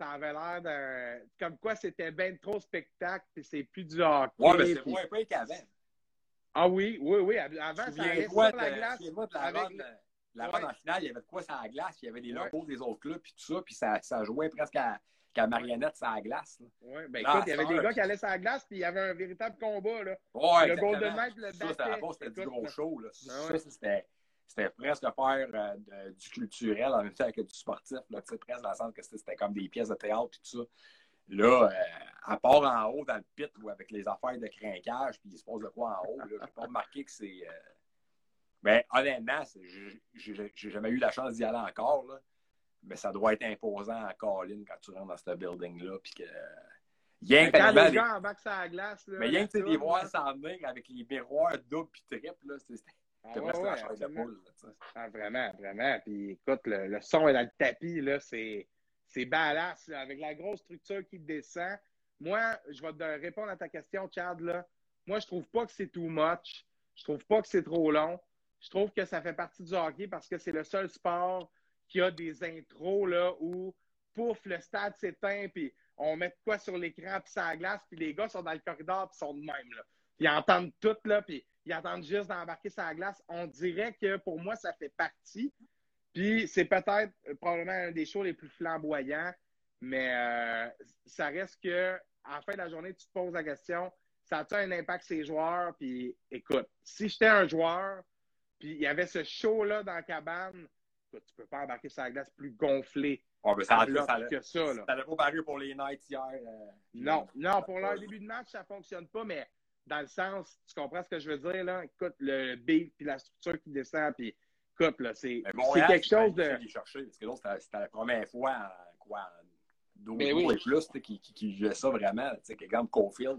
ça avait l'air de. Comme quoi c'était bien trop spectacle, puis c'est plus du hockey. Ouais, mais c'est moins pire qu'avant. Ah oui, oui, oui. Avant, ça allait sur la glace. De la avec... la run en finale, il y avait de quoi sur la glace, il y avait des logos des autres clubs, puis tout ça, puis ça, ça jouait presque à, qu'à marionnette sur la glace. Oui, ben écoute, il y avait des gars qui allaient sur la glace, puis il y avait un véritable combat. Là. Ouais, le Golden Knight le. Ça, c'était du gros show. Là. Ça, c'était c'était presque faire euh, du culturel en même temps que du sportif. Là, presque dans le sens que c'était comme des pièces de théâtre et tout ça. Là, euh, à part en haut dans le pit ou avec les affaires de crinquage, puis il se passe de quoi en haut, je n'ai pas remarqué que c'est. Euh... Ben, honnêtement, j'ai jamais eu la chance d'y aller encore. Là. Mais ça doit être imposant à Colin quand tu rentres dans ce building-là. Puis que. Rien quand les gens la glace. Là, mais rien que les voir s'en venir avec les miroirs doubles puis triples, c'était ah, ouais, ouais, la de poule. ah, vraiment, vraiment. Puis écoute, le, le, son est dans le tapis, là, c'est, c'est badass, avec la grosse structure qui descend. Moi, je vais te répondre à ta question, Chad, là. Moi, je trouve pas que c'est too much. Je trouve pas que c'est trop long. Je trouve que ça fait partie du hockey parce que c'est le seul sport qui a des intros là, où, pouf, le stade s'éteint, puis on met quoi sur l'écran, puis ça glace, puis les gars sont dans le corridor, puis sont de même. Là. Ils entendent tout, là, puis ils attendent juste d'embarquer sa glace. On dirait que pour moi, ça fait partie. Puis c'est peut-être euh, probablement un des shows les plus flamboyants, mais euh, ça reste que à la fin de la journée, tu te poses la question, ça a-t-il un impact sur les joueurs? Puis écoute, si j'étais un joueur, puis il y avait ce show-là dans la cabane, écoute, tu peux pas embarquer sur la glace plus gonflée. Oh, mais ça, ça, que ça. Là. Ça pas paru pour les Knights hier. Euh, non, non, pour leur début de match, ça fonctionne pas, mais dans le sens, tu comprends ce que je veux dire, là? Écoute, le beat, puis la structure qui descend, puis écoute, là, c'est quelque chose de... chercher, parce que là, c'était la première fois en, quoi, 12 mais oui. et plus, qui, qui, qui jouait ça vraiment, tu sais, quelqu'un de Cofield,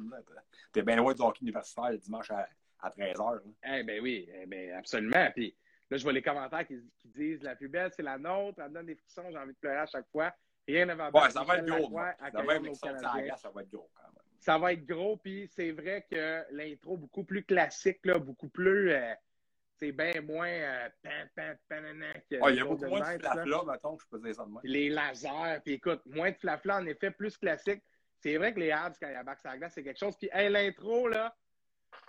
t'es bien loin du hockey universitaire le dimanche à, à 13h. Eh ben oui, eh ben absolument, puis là, je vois les commentaires qui, qui disent « La plus belle, c'est la nôtre, elle me donne des frissons, j'ai envie de pleurer à chaque fois. » Rien ne va Ouais, ça va être gros. Ça va être gros quand même ça va être gros. Puis c'est vrai que l'intro beaucoup plus classique, là, beaucoup plus. Euh, c'est bien moins. Euh, il y a beaucoup moins de flafla, mettons, je peux dire ça de moi. Les lasers, puis écoute, moins de flafla, en effet, plus classique. C'est vrai que les Habs, quand il y a Back glace, c'est quelque chose. Puis l'intro, là,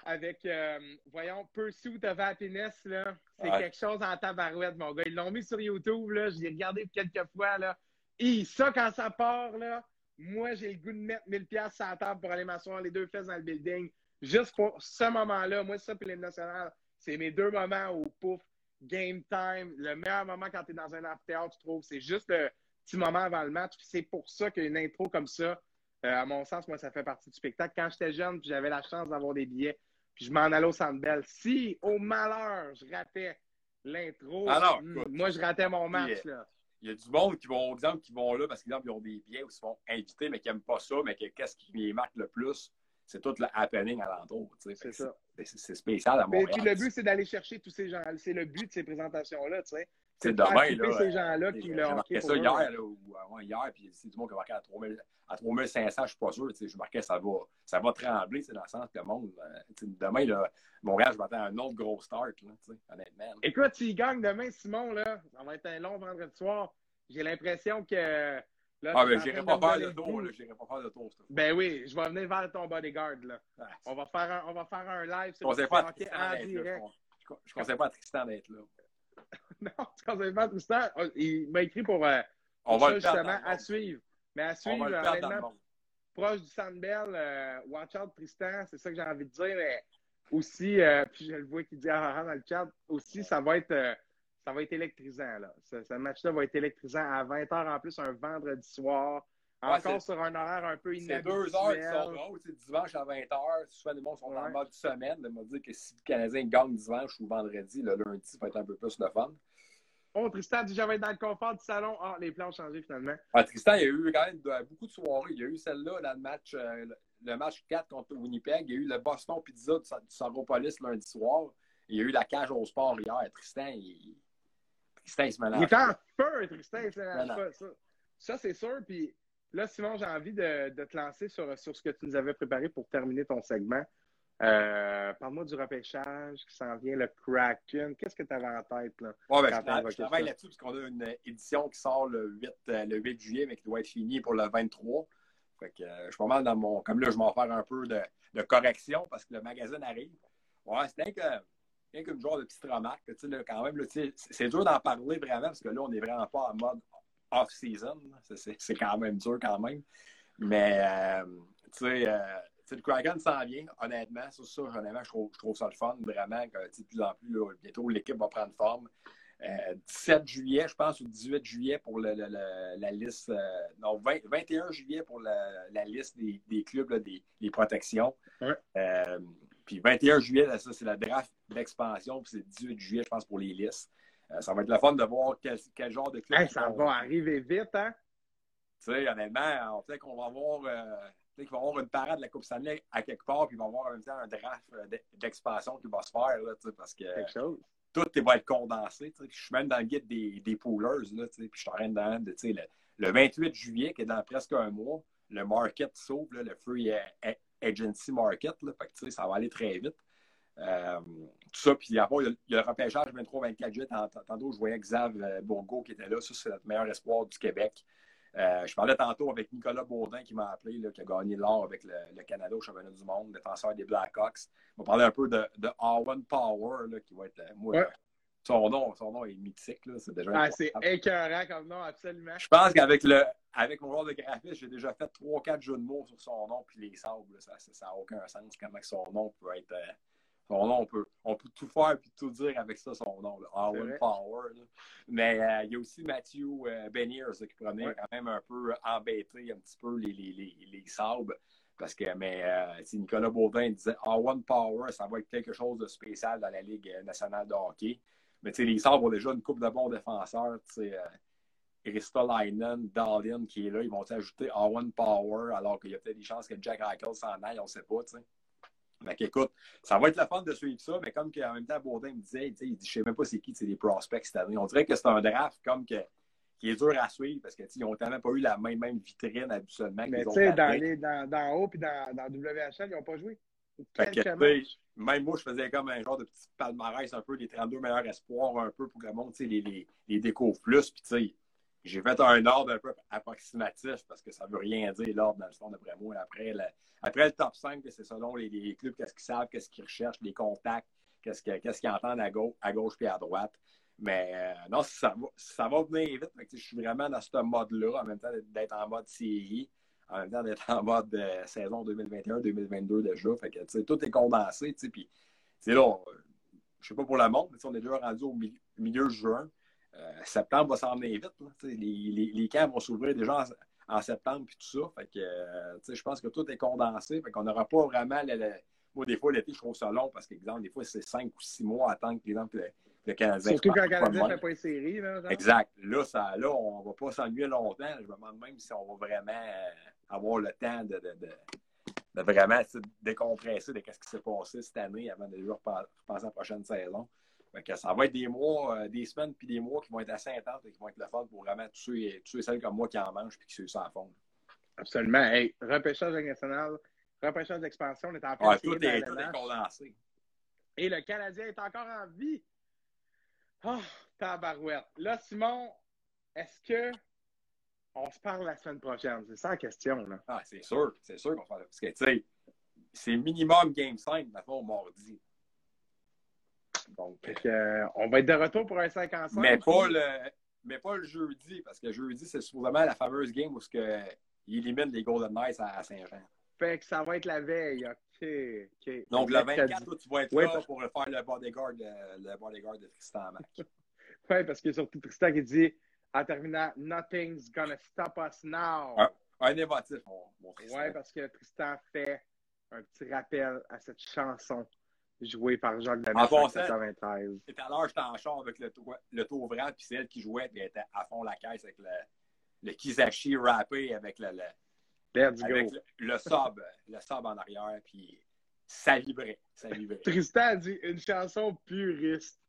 avec, euh, voyons, Pursuit of Happiness, là, c'est quelque chose en tabarouette, mon gars. Ils l'ont mis sur YouTube, là, je l'ai regardé quelques fois, là. Et ça, quand ça part, là, moi, j'ai le goût de mettre 1000 pièces sur la table pour aller m'asseoir les deux fesses dans le building. Juste pour ce moment-là, moi, ça, puis l'hymne national, c'est mes deux moments où, pouf, game time, le meilleur moment quand tu es dans un amphithéâtre, tu trouves, c'est juste le petit moment avant le match. C'est pour ça qu'une intro comme ça, euh, à mon sens, moi, ça fait partie du spectacle. Quand j'étais jeune, j'avais la chance d'avoir des billets, puis je m'en allais au Centre Bell. Si, au malheur, je ratais l'intro, ah hmm, moi, je ratais mon match. Là il y a du monde qui vont, exemple, qui vont là parce qu'ils ont des biens ou ils sont invités, mais qui n'aiment pas ça, mais qu'est-ce qui les marque le plus? C'est tout le happening alentour. C'est ça. C'est spécial à Montréal. Et puis le but, c'est d'aller chercher tous ces gens. C'est le but de ces présentations-là, tu sais. C'est demain, là. ces gens-là qui J'ai marqué ça hier, là, ou avant hier, puis c'est du monde qui a marqué à, 3000, à 3500, je suis pas sûr. Je marquais ça va, ça va trembler, dans le sens que le monde. Euh, demain, là, Montréal, je m'attends à un autre gros start, là, honnêtement. Écoute, s'il gagne demain, Simon, là, ça va être un long vendredi soir. J'ai l'impression que. Là, ah, ben, j'irai pas faire le tour, là. J'irai pas faire le tour, Ben oui, je vais venir vers ton bodyguard, là. Ah, on, va faire un, on va faire un live sur le pas en direct. Je ne conseille pas à Tristan d'être là. (laughs) non, tu conseilles pas Tristan. Oh, il m'a écrit pour, euh, on va ça, justement, à suivre. Mais à suivre, honnêtement, proche du Sandbell, euh, watch out Tristan, c'est ça que j'ai envie de dire. Mais aussi, euh, puis je le vois qui dit ah, ah, dans le chat, aussi, ça va être euh, ça va être électrisant. Là. Ce, match-là va être électrisant à 20h en plus, un vendredi soir. Encore sur un horaire un peu inhabituel. C'est deux heures qui sont drôles. Dimanche à 20h, souvent les gens sont en mode semaine. De me dire que si le Canadien gagne dimanche ou vendredi, le lundi, ça va être un peu plus le fun. Oh, Tristan dit j'avais être dans le confort du salon. Ah, les plans ont changé finalement. Ah, Tristan, il y a eu quand même beaucoup de soirées. Il y a eu celle-là, le match, euh, le match 4 contre Winnipeg. Il y a eu le Boston Pizza du Saropolis lundi soir. Il y a eu la cage au sport hier. Tristan, il, Tristan, il se mélange. Il est en feu, Tristan, il se mélange pas. Ça, ça c'est sûr. Puis là, Simon, j'ai envie de, de, te lancer sur, sur ce que tu nous avais préparé pour terminer ton segment. Euh, Parle-moi du repêchage qui s'en vient, le Kraken. Qu'est-ce que tu avais en tête? Là, ouais, ben, je travaille là-dessus parce qu'on a une édition qui sort le 8, euh, le 8 juillet, mais qui doit être finie pour le 23. Fait que, euh, je suis pas mal dans mon. Comme là, je vais en faire un peu de, de correction parce que le magazine arrive. Ouais, c'était rien qu'une genre de petite remarque. Là, quand même, c'est dur d'en parler vraiment parce que là, on n'est vraiment pas en mode off-season. C'est quand même dur quand même. Mais, euh, tu sais, euh, le Kraken s'en vient, honnêtement. C'est ça, honnêtement, je trouve, je trouve, ça le fun, vraiment. Que, de plus en plus, bientôt, l'équipe va prendre forme. 17 euh, juillet, je pense, ou 18 juillet pour le, la liste. Euh, non, 21 juillet pour la, liste des, des clubs, des, des, protections. Euh, puis 21 juillet, ça, c'est la draft d'expansion. Puis c'est 18 juillet, je pense, pour les listes. Ça va être le fun de voir quel, quel genre de club. ça va arriver vite, hein? Tu sais, honnêtement, on sait qu'on va avoir. qu'il va y avoir une parade de la Coupe Stanley à quelque part, puis il va y avoir en même temps un draft d'expansion qui va se faire, là, parce que quelque chose tout va être condensé. Je suis même dans le guide des, des poolers, là, puis je suis en train de, le, le 28 juillet, qui est dans presque un mois, le market s'ouvre, le Free Agency Market, là, fait que, ça va aller très vite. Euh, tout ça, puis il y a le repêchage 23-24 juillet. Tantôt, je voyais Xav euh, Bourgo qui était là. Ça, c'est notre meilleur espoir du Québec. Euh, je parlais tantôt avec Nicolas Baudin qui m'a appelé, là, qui a gagné l'or avec le, Canada au championnat du monde, défenseur des Blackhawks. On va parler un peu de, de Owen Power, là, qui va être. Son, nom, son nom est mythique. C'est déjà ah, c'est écœurant comme nom, absolument. Je pense qu'avec le avec mon rôle de graphiste, j'ai déjà fait 3-4 jeux de mots sur son nom puis les sables. ça n'a aucun sens comment son nom peut être. Euh, son nom, on peut, on peut tout faire et tout dire avec ça, son nom, Owen Power. Mais euh, il y a aussi Matthew euh, Beniers qui prenait quand même un peu embêter un petit peu les, les, les, les sables. Parce que mais, euh, Nicolas Baudin disait Owen Power, ça va être quelque chose de spécial dans la Ligue nationale de hockey. Mais les Sabres ont déjà une coupe de bons défenseurs. Rista Leinen, Dallin qui est là, ils vont ajouter Owen Power alors qu'il y a peut-être des chances que Jack Eichel s'en aille, on ne sait pas. T'sais. Fait écoute, ça va être la fun de suivre ça, mais comme en même temps, Baudin me disait, il dit, je sais même pas c'est qui, c'est des prospects cette année. On dirait que c'est un draft comme que, qui est dur à suivre parce qu'ils n'ont tellement pas eu la même, même vitrine habituellement. Mais tu sais, dans, dans, dans haut et dans, dans WHL, ils n'ont pas joué. même moi, je faisais comme un genre de petit palmarès un peu, les 32 meilleurs espoirs un peu pour que le monde les, les, les découvre plus. Puis tu sais, j'ai fait un ordre un peu approximatif parce que ça ne veut rien dire l'ordre dans le fond d'après moi. Après, après le top 5, c'est selon les, clubs, qu'est-ce qu'ils savent, qu'est-ce qu'ils recherchent, les contacts, qu'est-ce qu'ils entendent à gauche, à gauche et à droite. Mais euh, non, ça va, ça va venir vite. je suis vraiment dans ce mode-là, en même temps d'être en mode série, en même temps d'être en mode euh, saison 2021-2022 déjà. Fait que, tout est condensé. Puis, je sais pas pour le monde, mais on est déjà rendu au milieu, milieu juin. Euh, septembre va s'en venir vite. Les, les, les, camps vont s'ouvrir déjà en, septembre et tout ça. Fait que, euh, je pense que tout est condensé. Fait qu'on n'aura pas vraiment. Moi, des fois, l'été, je trouve ça long parce que, exemple, des fois, c'est cinq ou six mois à attendre que, exemple, le, le Canadien. Surtout quand le Canadien ne fait pas une série. Là, exact. Là, ça, là on ne va pas s'ennuyer longtemps. Je me demande même si on va vraiment euh, avoir le temps de, de, de, vraiment décompresser de ce qui s'est passé cette année avant de repenser à la prochaine saison ça va être des mois, euh, des semaines puis des mois qui vont être assez intenses et qui vont être le fun pour vraiment tuer, tuer celles comme moi qui en mangent puis qui ça à fond. Absolument. Hey, repêchage national, repêchage d'expansion, on est en ouais, tout, est, tout est condensé. Et le Canadien est encore en vie. Oh, tabarouette. Là, Simon, est-ce que on se parle la semaine prochaine? C'est ça la question. Là. Ah, c'est sûr. C'est sûr qu'on va Parce que, tu sais, c'est minimum Game 5, maintenant, mardi. Donc, euh, on va être de retour pour un 5 en 5. Mais pas le, mais pas le jeudi, parce que jeudi, c'est supposément la fameuse game où il élimine les Golden Knights à, Saint-Jean. Fait que ça va être la veille. OK. Donc, le 24, tu vas être là pour faire le bodyguard de, le bodyguard de Tristan Mac. (laughs) oui, parce que surtout Tristan qui dit en terminant Nothing's gonna stop us now. Un, un émotif, mon, mon Tristan. Oui, parce que Tristan fait un petit rappel à cette chanson joué par Jacques Damas en 1993. Et à l'heure, j'étais en char avec le, le tour ouvrant, puis c'est elle qui jouait, puis elle était à fond la caisse avec le, le Kizashi rappé avec le, le, avec le, le, sub, le sub en arrière, puis ça vibrait, ça vibrait. (laughs) Tristan a dit une chanson puriste.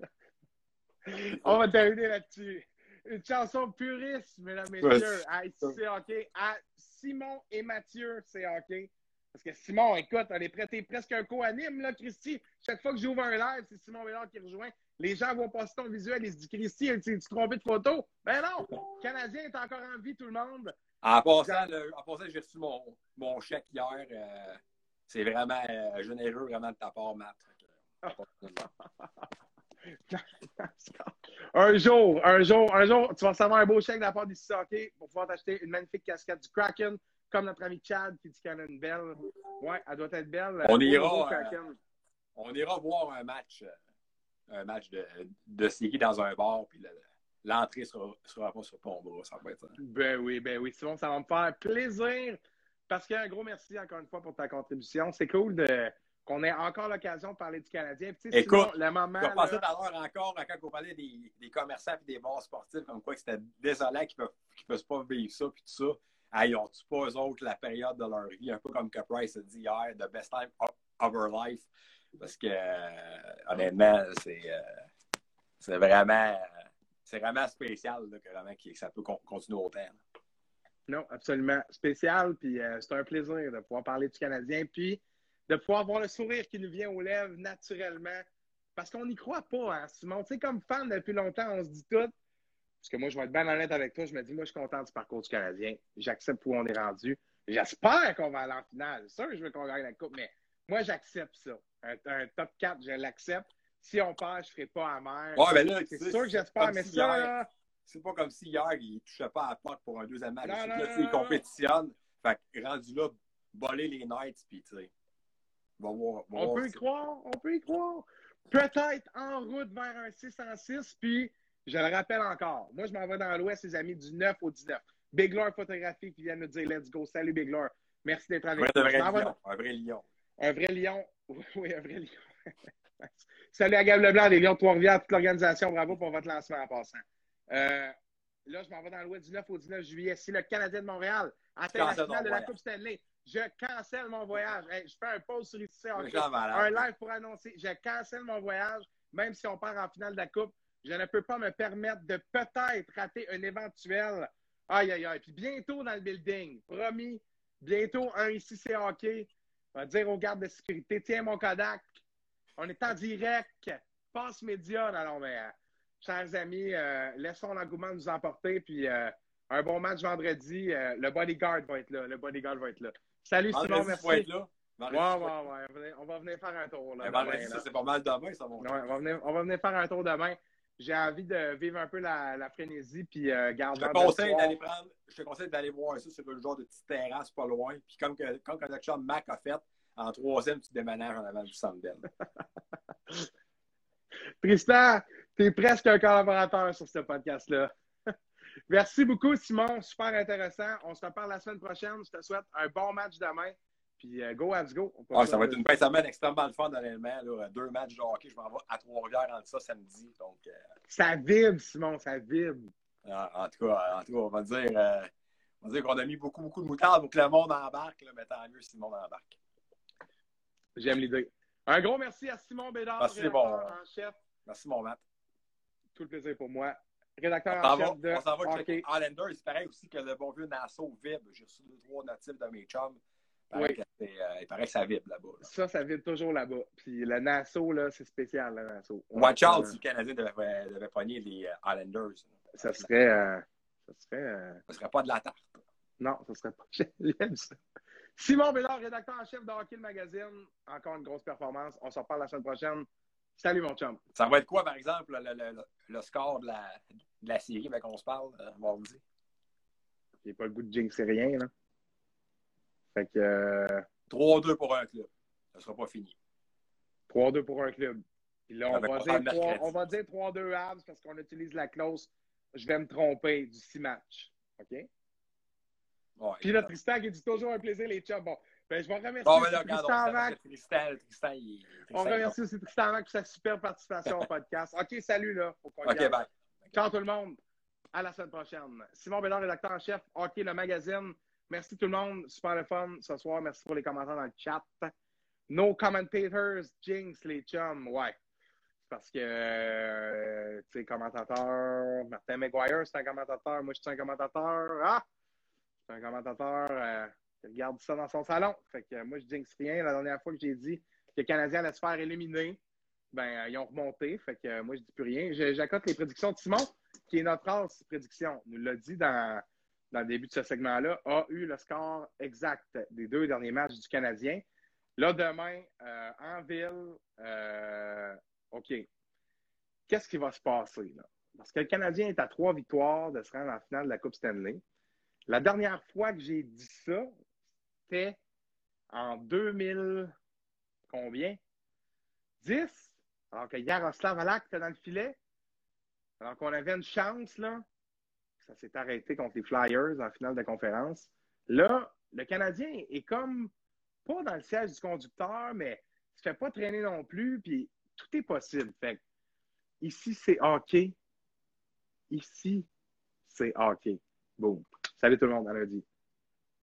(laughs) On va terminer là-dessus. Une chanson puriste, mesdames, messieurs. À, c'est OK. À Simon et Mathieu, c'est OK. Parce que Simon, écoute, elle est prêtée presque un co-anime, là, Christy. Chaque fois que j'ouvre un live, c'est Simon Bédard qui rejoint. Les gens vont passer ton visuel et se disent Christy, tu trompé de photo? Ben non! Le Canadien est encore en vie, tout le monde. En passant, le, en passant j'ai reçu mon, mon chèque hier. Euh, c'est vraiment euh, généreux, vraiment de ta part, Matt. (laughs) un jour, un jour, un jour, tu vas recevoir un beau chèque de la part du hockey pour pouvoir t'acheter une magnifique casquette du Kraken, comme notre ami Chad qui dit qu'elle a une belle. Ouais, elle doit être belle. On ira, euh, on ira voir un match, euh, un match de, de ski dans un bar, puis l'entrée sera, sera pas sur ton bras. Ça va être ça. Ben oui, ben oui, Simon, ça va me faire plaisir. Parce qu'un gros merci encore une fois pour ta contribution. C'est cool de qu'on ait encore l'occasion de parler du Canadien. Écoute, le moment. Tout à l'heure encore quand on parlait des, des commerçants et des bars sportifs, comme quoi c'était désolant qu'ils ne peuvent, pas vivre ça puis tout ça. Hey, ont-tu pas eux autres la période de leur vie, un peu comme que Price a dit hier, the best time of, our life? Parce que euh, honnêtement, c'est euh, vraiment c'est vraiment spécial que, vraiment, ça peut continuer autant. Non, absolument. Spécial, puis euh, c'est un plaisir de pouvoir parler du Canadien, puis de pouvoir avoir le sourire qui nous vient aux lèvres naturellement. Parce qu'on n'y croit pas, hein, Simon. Tu sais, comme fan depuis longtemps, on se dit tout. Parce que moi, je vais être bien honnête avec toi. Je me dis, moi, je suis content du parcours du Canadien. J'accepte où on est rendu. J'espère qu'on va aller en finale. C'est sûr que je veux qu'on gagne la Coupe, mais moi, j'accepte ça. Un, top 4, je l'accepte. Si on perd, je ne serai pas amer. Ouais, ben là, c'est sûr que j'espère, mais ça, là, c'est pas comme si hier, il ne touchait pas à la porte pour un deuxième match. Non, non, là, il compétitionne. Fait que rendu là, voler les Knights, puis tu sais. on peut y croire, on peut y croire. Peut-être en route vers un 6 en 6, puis je le rappelle encore. Moi, je m'en vais dans l'Ouest, les amis, du 9 au 19. Big Lord Photographie qui vient nous dire Let's go. Salut Big Lord. Merci d'être avec nous. Un vrai lion. Un vrai lion. (laughs) Oui, un vrai lion. (laughs) Salut à Gab Leblanc, des Lions de Trois-Rivières, toute l'organisation. Bravo pour votre lancement en passant. Euh, là, je m'en vais dans l'Ouest du 9 au 19 juillet. Si le Canadien de Montréal atteint la finale de la Coupe Stanley, je cancelle mon voyage. je fais un pause sur ici, un live pour annoncer. Je cancelle mon voyage, même si on part en finale de la Coupe. Je ne peux pas me permettre de peut-être rater un éventuel. Aïe, aïe, aïe. Puis bientôt dans le building, promis, bientôt un ici, c'est hockey. On va dire aux gardes de sécurité, tiens mon Kodak. On est en direct. Passe média. Non, mais euh, chers amis, euh, laissons l'engouement nous emporter. Puis euh, un bon match vendredi. Le bodyguard va être là. Le bodyguard va être là. Salut Simon, merci. Être là. Ouais, ouais, ouais. On va venir faire un tour. Là, demain, ça, c'est pas mal demain, ça va. Ouais, on, va venir, on va venir faire un tour demain. J'ai envie de vivre un peu la, la frénésie. Puis, garder je te conseille d'aller prendre, je te conseille d'aller voir ça sur le genre de petite terrasse pas loin. Puis, comme, que, comme Mac a fait, en troisième, tu déménages en avant du Sandbell. (laughs) Tristan, tu es presque un collaborateur sur ce podcast-là. (laughs) Merci beaucoup, Simon. Super intéressant. On se reparle la semaine prochaine. Je te souhaite un bon match demain. Puis euh, go, let's go. ça va être une belle semaine extrêmement fun, honnêtement. Deux matchs de hockey. Je m'en vais à Trois-Rivières entre ça samedi. Donc, euh, Ça vibre, Simon, ça vibre. En, tout cas, en tout cas, on va dire, euh, dire qu'on a mis beaucoup, beaucoup de moutarde pour que le monde embarque. Là, mais tant mieux si le monde embarque. J'aime l'idée. Un gros merci à Simon Bédard, merci, bon. en chef. Merci, mon Matt. Tout le plaisir pour moi. Rédacteur en chef de On s'en va checker Islanders. Il paraît aussi que le bon vieux Nassau vibre. J'ai reçu deux, trois natifs de mes chums. Il paraît, oui. euh, il paraît que ça vibre là-bas. Ça, ça vibre toujours là-bas. Puis le Nassau, là, c'est spécial, le Nassau. Watch out si le Canadien devait, devait pogner les euh, Islanders. Ça serait... Euh, ça serait... Euh... Ça serait pas de la tarte. Non, ça serait pas... (laughs) J'aime ça. Simon Bédard, rédacteur en chef de Hockey le Magazine. Encore une grosse performance. On se reparle la semaine prochaine. Salut, mon chum. Ça va être quoi, par exemple, le, le, le score de la, de la série avec on se parle euh, mardi? J'ai pas le goût de jinxer rien, là. Fait que. Euh... 3-2 pour un club. Ça sera pas fini. 3-2 pour un club. Puis là, on va, dire 3, on va, dire 3-2 Habs parce qu'on utilise la clause je vais me tromper du 6 matchs. OK? Ouais, Puis là, Tristan qui dit toujours un plaisir, les chums. Bon, ben, je vais remercier bon, ben là, Tristan. Tristan, Tristan, il, on remercie aussi Tristan Mac pour sa super participation au podcast. OK, salut, là. Faut OK, bye. Ciao tout le monde. À la semaine prochaine. Simon Bédard, rédacteur en chef, OK, le magazine. Merci tout le monde. Super le fun ce soir. Merci pour les commentaires dans le chat. No commentators, Jinx, les chums. Ouais. Parce que, euh, tu sais, commentateur, Martin McGuire, c'est un commentateur. Moi, je suis un commentateur. Ah! Je suis un commentateur. Euh, regarde ça dans son salon. Fait que moi, je jinx rien. La dernière fois que j'ai dit que le Canadien allait se faire éliminer, ben, ils ont remonté. Fait que moi, je dis plus rien. J'accote les prédictions de Simon, qui est notre as prédiction. nous l'a dit dans, dans le début de ce segment-là, a eu le score exact des deux derniers matchs du Canadien. Là, demain, euh, en ville, euh, OK. Qu'est-ce qui va se passer? Là? Parce que le Canadien est à trois victoires de se rendre en finale de la Coupe Stanley. La dernière fois que j'ai dit ça, c'était en 2000, combien? 10? Alors que Yaroslav Alak était dans le filet. Alors qu'on avait une chance, là. Ça s'est arrêté contre les Flyers en finale de conférence. Là, le Canadien est comme pas dans le siège du conducteur, mais il se fait pas traîner non plus, puis tout est possible. Fait ici, c'est hockey. Ici, c'est hockey. Boom. Salut tout le monde, à lundi.